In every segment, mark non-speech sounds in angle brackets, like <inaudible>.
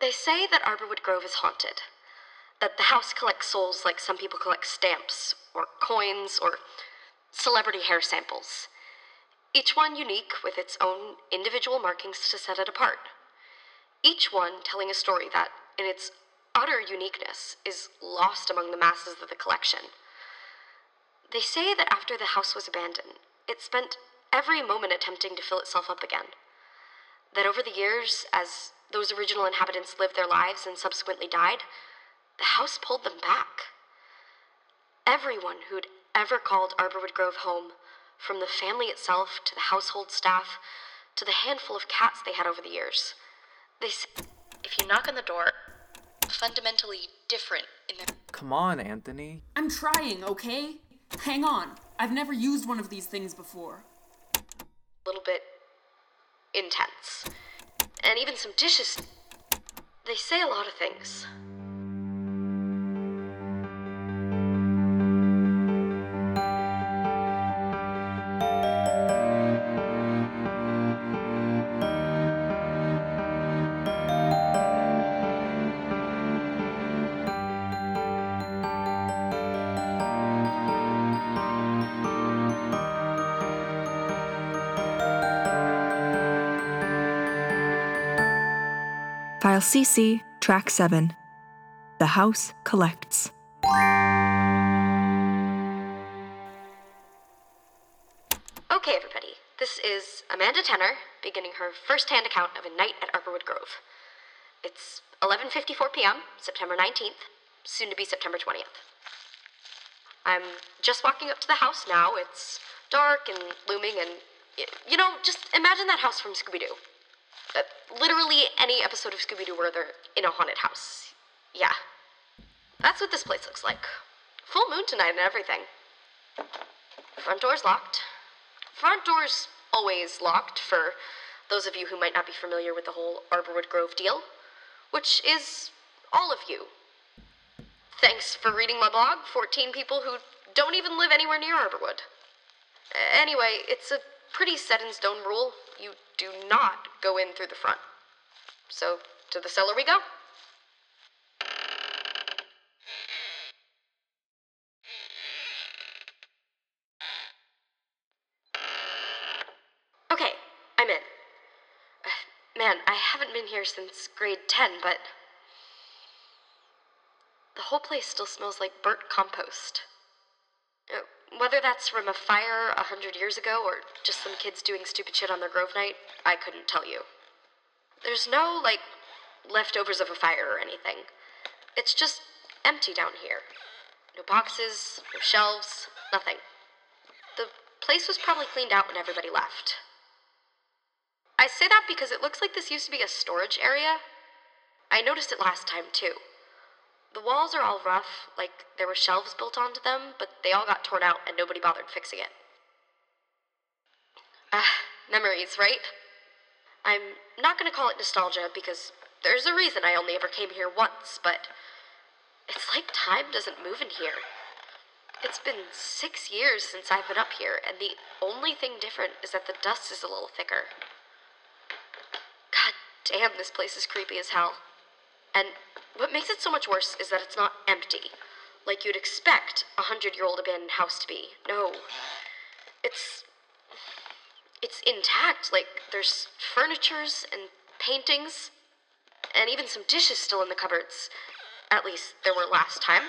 They say that Arborwood Grove is haunted. That the house collects souls like some people collect stamps, or coins, or celebrity hair samples. Each one unique with its own individual markings to set it apart. Each one telling a story that, in its utter uniqueness, is lost among the masses of the collection. They say that after the house was abandoned, it spent every moment attempting to fill itself up again. That over the years, as those original inhabitants lived their lives and subsequently died, the house pulled them back. Everyone who'd ever called Arborwood Grove home, from the family itself to the household staff to the handful of cats they had over the years, they say if you knock on the door, fundamentally different in their Come on, Anthony. I'm trying, okay? Hang on. I've never used one of these things before. A little bit intense. And even some dishes. They say a lot of things. File CC, Track 7. The House Collects. Okay, everybody. This is Amanda Tenner beginning her first-hand account of a night at Arborwood Grove. It's 11:54 p.m., September 19th, soon to be September 20th. I'm just walking up to the house now. It's dark and looming and you know, just imagine that house from Scooby-Doo. Literally any episode of Scooby-Doo where they're in a haunted house. Yeah. That's what this place looks like. Full moon tonight and everything. Front door's locked. Front door's always locked for those of you who might not be familiar with the whole Arborwood Grove deal, which is all of you. Thanks for reading my blog, 14 people who don't even live anywhere near Arborwood. Anyway, it's a pretty set in stone rule. You do not go in through the front. So, to the cellar we go. Okay, I'm in. Uh, Man, I haven't been here since grade 10, but. The whole place still smells like burnt compost. Whether that's from a fire a hundred years ago or just some kids doing stupid shit on their grove night, I couldn't tell you. There's no, like, leftovers of a fire or anything. It's just empty down here. No boxes, no shelves, nothing. The place was probably cleaned out when everybody left. I say that because it looks like this used to be a storage area. I noticed it last time, too. The walls are all rough, like there were shelves built onto them, but they all got torn out and nobody bothered fixing it. Ah, memories, right? I'm not gonna call it nostalgia because there's a reason I only ever came here once, but it's like time doesn't move in here. It's been six years since I've been up here, and the only thing different is that the dust is a little thicker. God damn, this place is creepy as hell. And what makes it so much worse is that it's not empty, like you'd expect a hundred year old abandoned house to be. No. It's. It's intact. Like, there's furnitures and paintings, and even some dishes still in the cupboards. At least there were last time.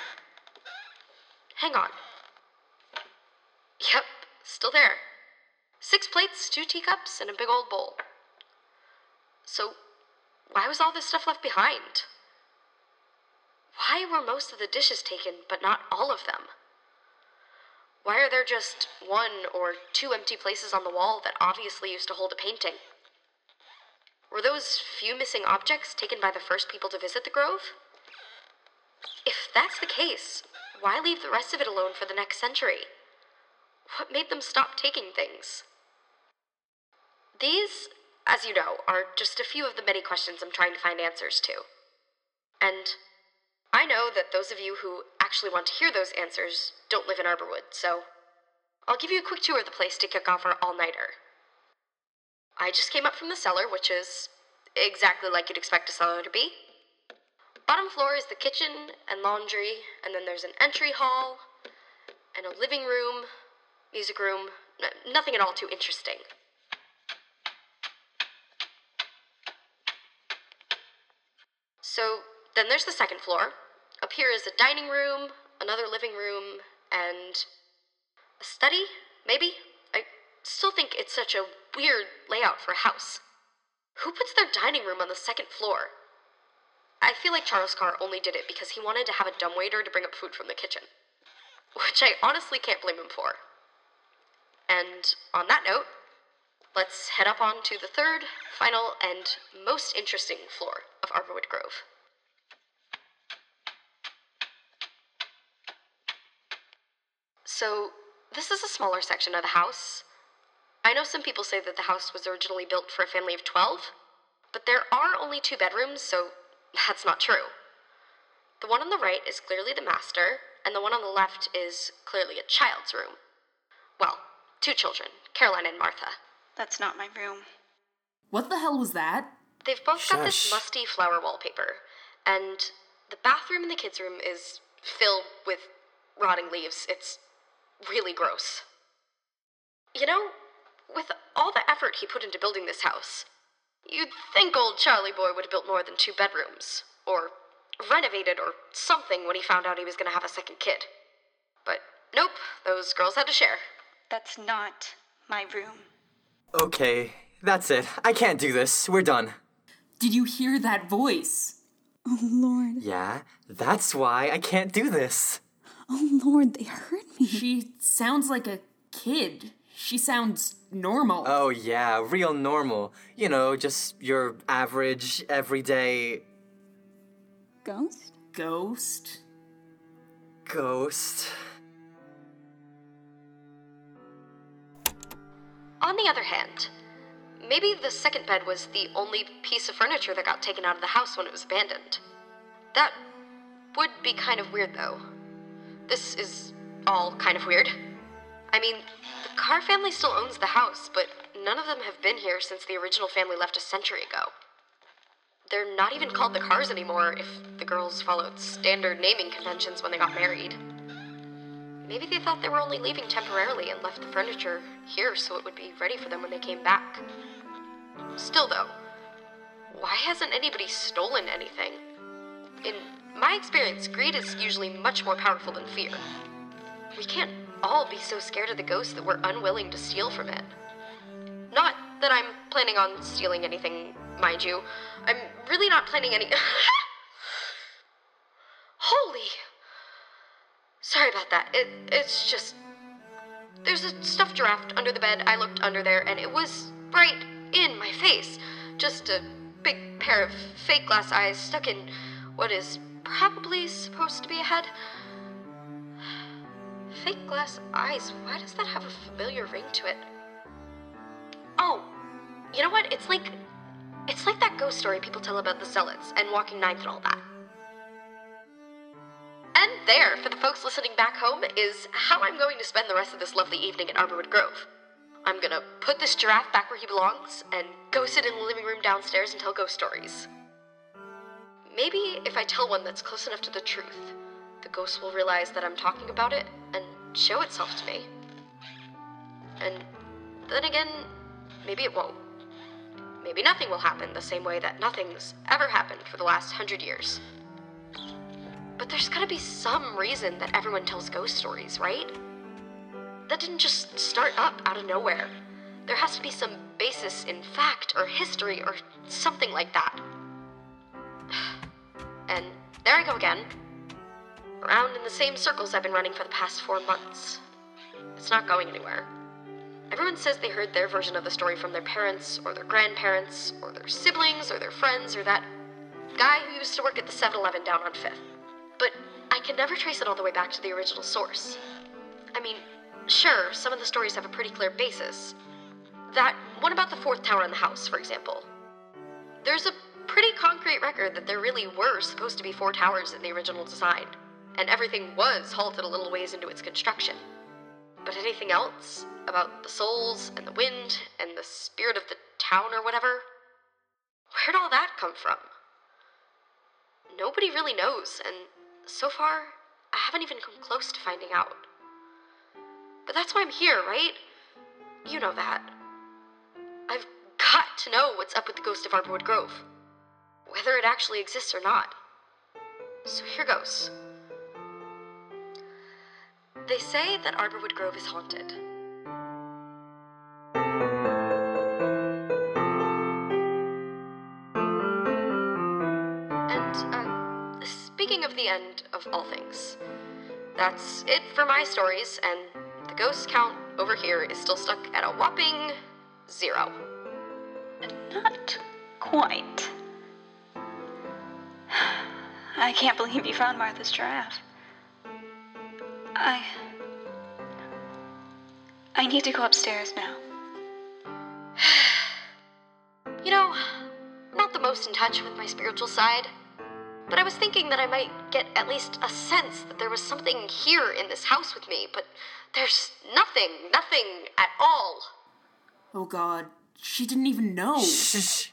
Hang on. Yep, still there. Six plates, two teacups, and a big old bowl. So, why was all this stuff left behind? Why were most of the dishes taken, but not all of them? Why are there just one or two empty places on the wall that obviously used to hold a painting? Were those few missing objects taken by the first people to visit the grove? If that's the case, why leave the rest of it alone for the next century? What made them stop taking things? These, as you know, are just a few of the many questions I'm trying to find answers to. And I know that those of you who actually want to hear those answers don't live in Arborwood, so I'll give you a quick tour of the place to kick off our all nighter. I just came up from the cellar, which is exactly like you'd expect a cellar to be bottom floor is the kitchen and laundry, and then there's an entry hall and a living room, music room, n- nothing at all too interesting. So then there's the second floor. Up here is a dining room, another living room, and a study, maybe? I still think it's such a weird layout for a house. Who puts their dining room on the second floor? I feel like Charles Carr only did it because he wanted to have a dumbwaiter to bring up food from the kitchen. Which I honestly can't blame him for. And on that note, let's head up on to the third, final, and most interesting floor of Arborwood Grove. So, this is a smaller section of the house. I know some people say that the house was originally built for a family of 12, but there are only two bedrooms, so <laughs> that's not true. The one on the right is clearly the master, and the one on the left is clearly a child's room. Well, two children, Caroline and Martha. That's not my room. What the hell was that? They've both got this musty flower wallpaper, and the bathroom in the kids' room is filled with rotting leaves. It's really gross. You know, with all the effort he put into building this house, you'd think old Charlie Boy would have built more than two bedrooms, or renovated or something when he found out he was going to have a second kid. But nope, those girls had to share. That's not my room. Okay, that's it. I can't do this. We're done. Did you hear that voice? Oh Lord, Yeah, that's why I can't do this. Oh Lord, they hurt me. She sounds like a kid. She sounds normal. Oh, yeah, real normal. You know, just your average, everyday Ghost? Ghost? ghost. On the other hand, maybe the second bed was the only piece of furniture that got taken out of the house when it was abandoned. That would be kind of weird, though. This is all kind of weird. I mean, the Carr family still owns the house, but none of them have been here since the original family left a century ago. They're not even called the Carrs anymore if the girls followed standard naming conventions when they got married. Maybe they thought they were only leaving temporarily and left the furniture here so it would be ready for them when they came back. Still, though, why hasn't anybody stolen anything? In my experience, greed is usually much more powerful than fear. We can't all be so scared of the ghost that we're unwilling to steal from it. Not that I'm planning on stealing anything, mind you. I'm really not planning any. <laughs> Holy! Sorry about that. It, it's just. There's a stuffed giraffe under the bed. I looked under there, and it was right in my face. Just a big pair of fake glass eyes stuck in what is probably supposed to be a head. Fake glass eyes. Why does that have a familiar ring to it? Oh, you know what? It's like. It's like that ghost story people tell about the zealots and walking ninth and all that. And there, for the folks listening back home, is how I'm going to spend the rest of this lovely evening at Arborwood Grove. I'm gonna put this giraffe back where he belongs and go sit in the living room downstairs and tell ghost stories. Maybe if I tell one that's close enough to the truth, the ghost will realize that I'm talking about it and show itself to me. And then again, maybe it won't. Maybe nothing will happen the same way that nothing's ever happened for the last hundred years. But there's gotta be some reason that everyone tells ghost stories, right? That didn't just start up out of nowhere. There has to be some basis in fact or history or something like that. And there I go again. Around in the same circles I've been running for the past four months. It's not going anywhere. Everyone says they heard their version of the story from their parents, or their grandparents, or their siblings, or their friends, or that guy who used to work at the 7 Eleven down on 5th. But I can never trace it all the way back to the original source. I mean, sure, some of the stories have a pretty clear basis. That one about the fourth tower in the house, for example. There's a pretty concrete record that there really were supposed to be four towers in the original design, and everything was halted a little ways into its construction. But anything else about the souls and the wind and the spirit of the town or whatever? Where'd all that come from? nobody really knows, and so far, I haven't even come close to finding out. But that's why I'm here, right? You know that. I've got to know what's up with the ghost of Arborwood Grove, whether it actually exists or not. So here goes. They say that Arborwood Grove is haunted. And, uh, speaking of the end of all things, that's it for my stories, and the ghost count over here is still stuck at a whopping zero. Not quite. I can't believe you found Martha's giraffe. I. I need to go upstairs now. <sighs> You know, not the most in touch with my spiritual side, but I was thinking that I might get at least a sense that there was something here in this house with me, but there's nothing, nothing at all. Oh god, she didn't even know. Shh.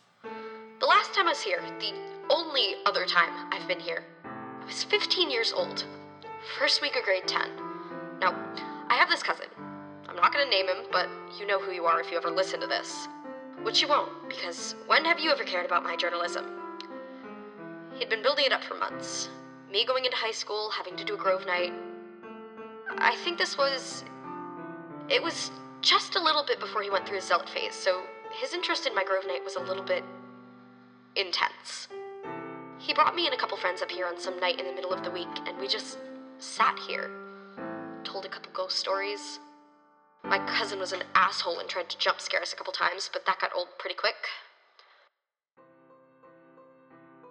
The last time I was here, the only other time I've been here, I was 15 years old. First week of grade 10. Now, I have this cousin. I'm not gonna name him, but you know who you are if you ever listen to this. Which you won't, because when have you ever cared about my journalism? He'd been building it up for months. Me going into high school, having to do a Grove night. I think this was. It was just a little bit before he went through his zealot phase, so his interest in my Grove night was a little bit intense. He brought me and a couple friends up here on some night in the middle of the week, and we just sat here. Told a couple ghost stories. My cousin was an asshole and tried to jump scare us a couple times, but that got old pretty quick.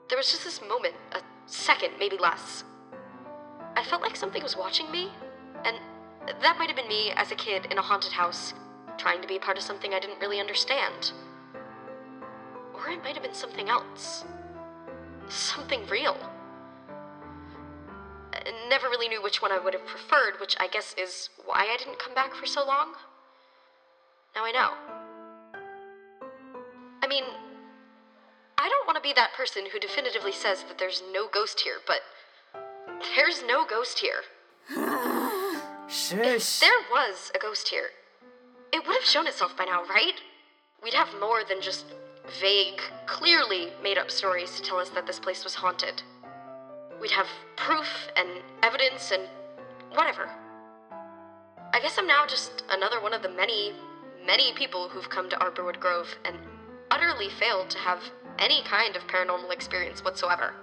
There was just this moment, a second, maybe less. I felt like something was watching me, and that might have been me as a kid in a haunted house, trying to be a part of something I didn't really understand. Or it might have been something else. Something real. I never really knew which one I would have preferred, which I guess is why I didn't come back for so long. Now I know. I mean, I don't want to be that person who definitively says that there's no ghost here, but there's no ghost here. <sighs> If there was a ghost here, it would have shown itself by now, right? We'd have more than just vague, clearly made up stories to tell us that this place was haunted. We'd have proof and evidence and whatever. I guess I'm now just another one of the many, many people who've come to Arborwood Grove and utterly failed to have any kind of paranormal experience whatsoever.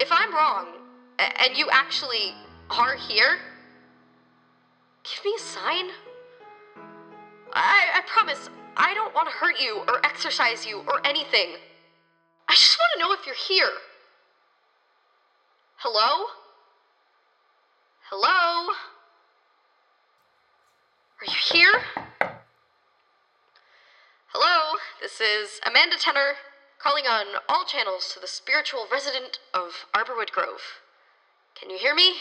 If I'm wrong, and you actually are here, give me a sign. I, I promise, I don't want to hurt you or exercise you or anything. I just want to know if you're here. Hello? Hello? Are you here? Hello, this is Amanda Tenner calling on all channels to the spiritual resident of Arborwood Grove. Can you hear me?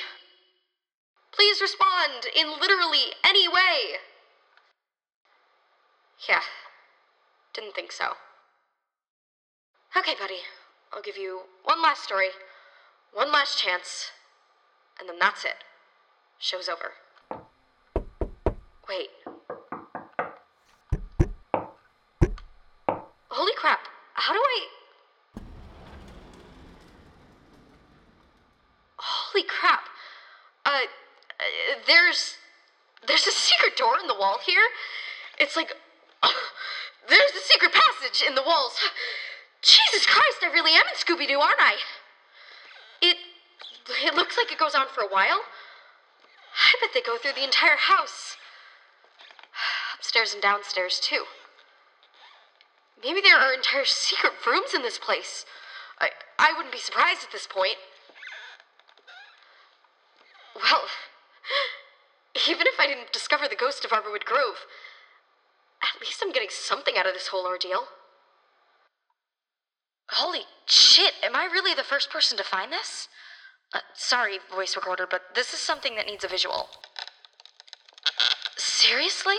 Please respond in literally any way. Yeah, didn't think so. Okay, buddy, I'll give you one last story, one last chance, and then that's it. Show's over. Wait. Holy crap, how do I. Holy crap. Uh, uh, there's. There's a <laughs> secret door in the wall here. It's like. In the walls. Jesus Christ, I really am in Scooby Doo, aren't I? It. It looks like it goes on for a while. I bet they go through the entire house. Upstairs and downstairs, too. Maybe there are entire secret rooms in this place. I, I wouldn't be surprised at this point. Well, <laughs> even if I didn't discover the ghost of Arborwood Grove, at least I'm getting something out of this whole ordeal. Holy shit, am I really the first person to find this? Uh, sorry, voice recorder, but this is something that needs a visual. Seriously?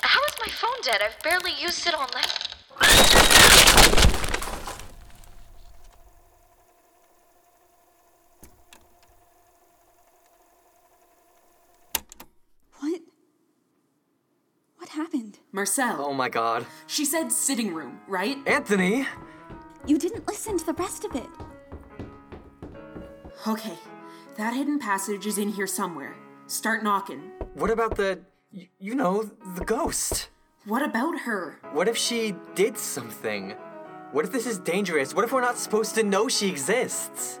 How is my phone dead? I've barely used it all night. Marcel. Oh my god. She said sitting room, right? Anthony! You didn't listen to the rest of it. Okay, that hidden passage is in here somewhere. Start knocking. What about the. y- you know, the ghost? What about her? What if she did something? What if this is dangerous? What if we're not supposed to know she exists?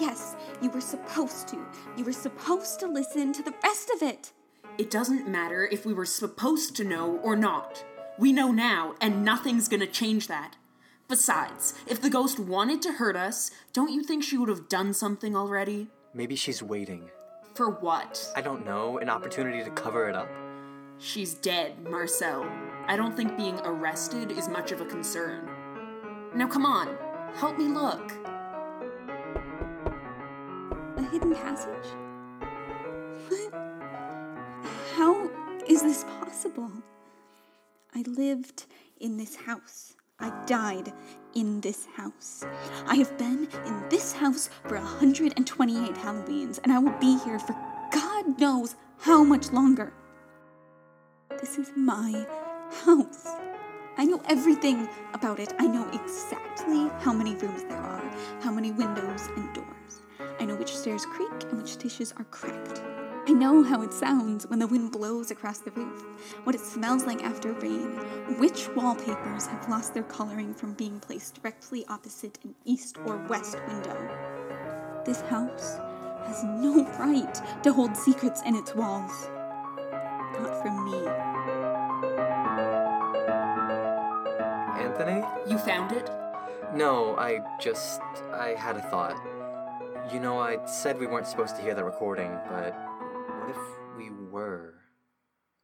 Yes, you were supposed to. You were supposed to listen to the rest of it. It doesn't matter if we were supposed to know or not. We know now, and nothing's gonna change that. Besides, if the ghost wanted to hurt us, don't you think she would have done something already? Maybe she's waiting. For what? I don't know, an opportunity to cover it up? She's dead, Marcel. I don't think being arrested is much of a concern. Now come on, help me look. A hidden passage? Is this possible? I lived in this house. I died in this house. I have been in this house for 128 Halloweens, and I will be here for God knows how much longer. This is my house. I know everything about it. I know exactly how many rooms there are, how many windows and doors. I know which stairs creak and which dishes are cracked. I know how it sounds when the wind blows across the roof, what it smells like after rain, which wallpapers have lost their coloring from being placed directly opposite an east or west window. This house has no <laughs> right to hold secrets in its walls. Not from me. Anthony? You found it? No, I just. I had a thought. You know, I said we weren't supposed to hear the recording, but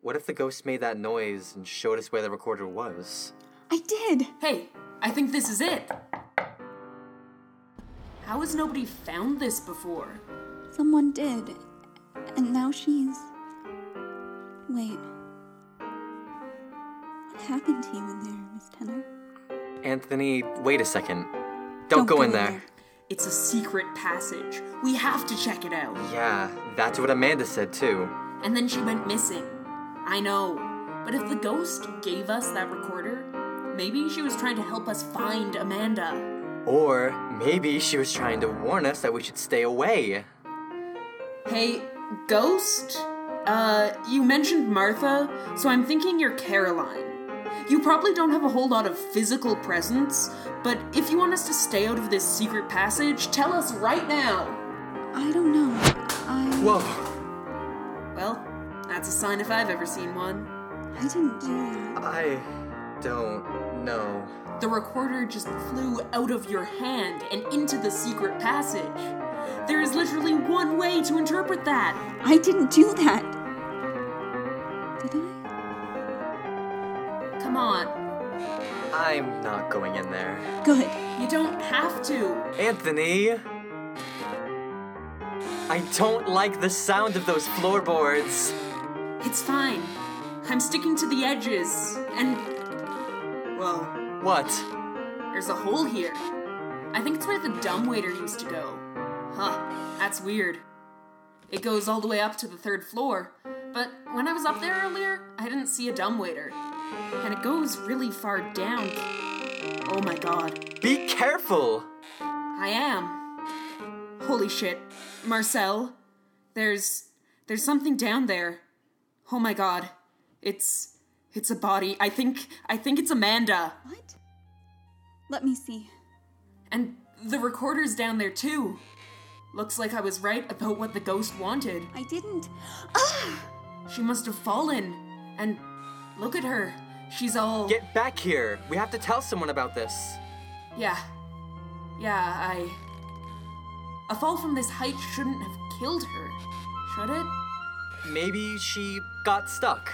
What if the ghost made that noise and showed us where the recorder was? I did! Hey, I think this is it. How has nobody found this before? Someone did. And now she's. Wait. What happened to you in there, Miss Tenner? Anthony, wait a second. Don't, go, in there. It's a secret passage. We have to check it out. Yeah, that's what Amanda said too. And then she went missing. I know. But if the ghost gave us that recorder, maybe she was trying to help us find Amanda. Or maybe she was trying to warn us that we should stay away. Hey, ghost? Uh, you mentioned Martha, so I'm thinking you're Caroline. You probably don't have a whole lot of physical presence, but if you want us to stay out of this secret passage, tell us right now. I don't know. I. Whoa, Well, that's a sign if I've ever seen one. I didn't do that. I don't know. The recorder just flew out of your hand and into the secret passage. There is literally one way to interpret that. I didn't do that! Did I? Come on, I'm not going in there. Good. you don't have to. Anthony! I don't like the sound of those floorboards. It's fine. I'm sticking to the edges, and. Well, What? there's a hole here. I think it's where the dumbwaiter used to go. Huh, that's weird. It goes all the way up to the third floor, but when I was up there earlier, I didn't see a dumbwaiter. And it goes really far down. Oh my god. Be careful! I am. Holy shit. Marcel, there's there's something down there. Oh my god. It's it's a body. I think I think it's Amanda. What? Let me see. And the recorder's down there too. Looks like I was right about what the ghost wanted. I didn't. Ah! She must have fallen. And look at her. She's all Get back here! We have to tell someone about this. Yeah. Yeah, I A fall from this height shouldn't have killed her. Should it? Maybe she got stuck.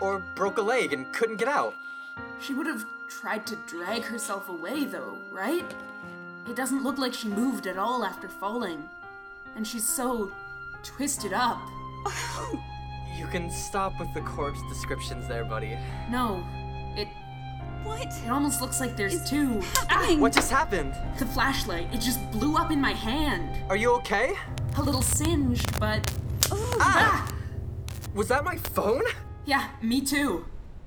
Or broke a leg and couldn't get out. She would have tried to drag herself away, though, right? It doesn't look like she moved at all after falling. And she's so twisted up. You can stop with the corpse descriptions there, buddy. No, it What? it almost looks like there's is two. happening? What just happened? The flashlight, it just blew up in my hand. Are you okay? A little singed, but Ooh. ah! Was that my phone? Yeah, me too.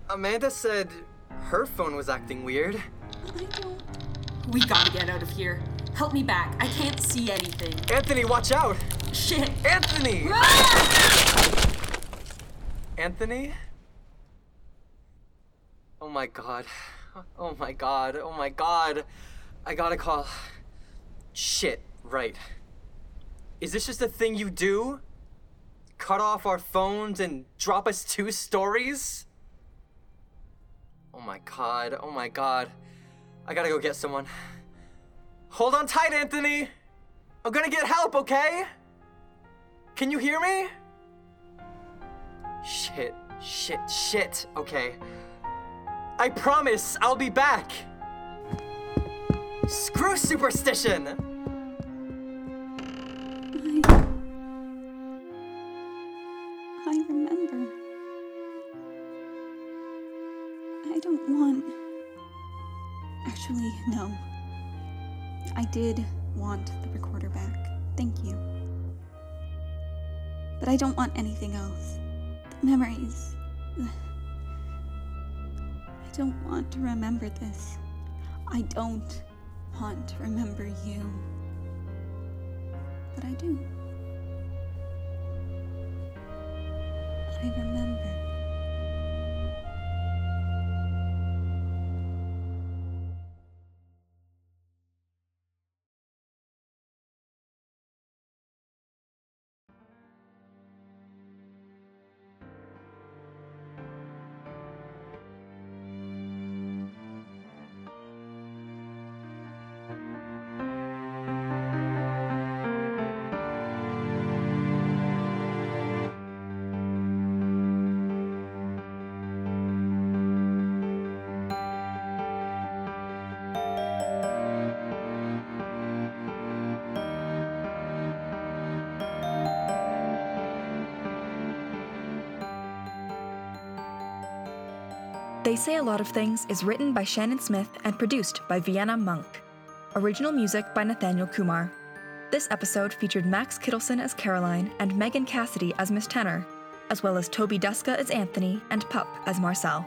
Amanda said her phone was acting weird. We gotta get out of here. Help me back. I can't see anything. Anthony, watch out! Shit. Anthony! Ah! Anthony? Oh my god. Oh my god. Oh my god. I gotta call. Shit, right. Is this just a thing you do? Cut off our phones and drop us two stories? Oh my god. Oh my god. I gotta go get someone. Hold on tight, Anthony! I'm gonna get help, okay? Can you hear me? Shit, shit, shit. Okay. I promise I'll be back. Screw superstition! Actually, no. I did want the recorder back. Thank you. But I don't want anything else. The memories. <sighs> I don't want to remember this. I don't want to remember you. But I do. I remember. They Say a Lot of Things is written by Shannon Smith and produced by Vienna Monk. Original music by Nathaniel Kumar. This episode featured Max Kittleson as Caroline and Megan Cassidy as Miss Tenner, as well as Toby Duska as Anthony and Pup as Marcel.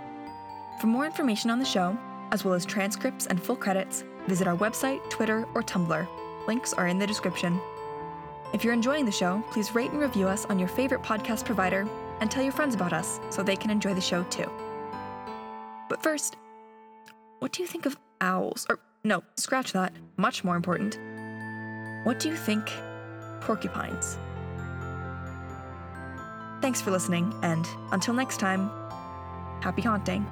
For more information on the show, as well as transcripts and full credits, visit our website, Twitter, or Tumblr. Links are in the description. If you're enjoying the show, please rate and review us on your favorite podcast provider and tell your friends about us so they can enjoy the show too. But first, what do you think of owls? Or, no, scratch that. Much more important. What do you think porcupines? Thanks for listening, and until next time, happy haunting.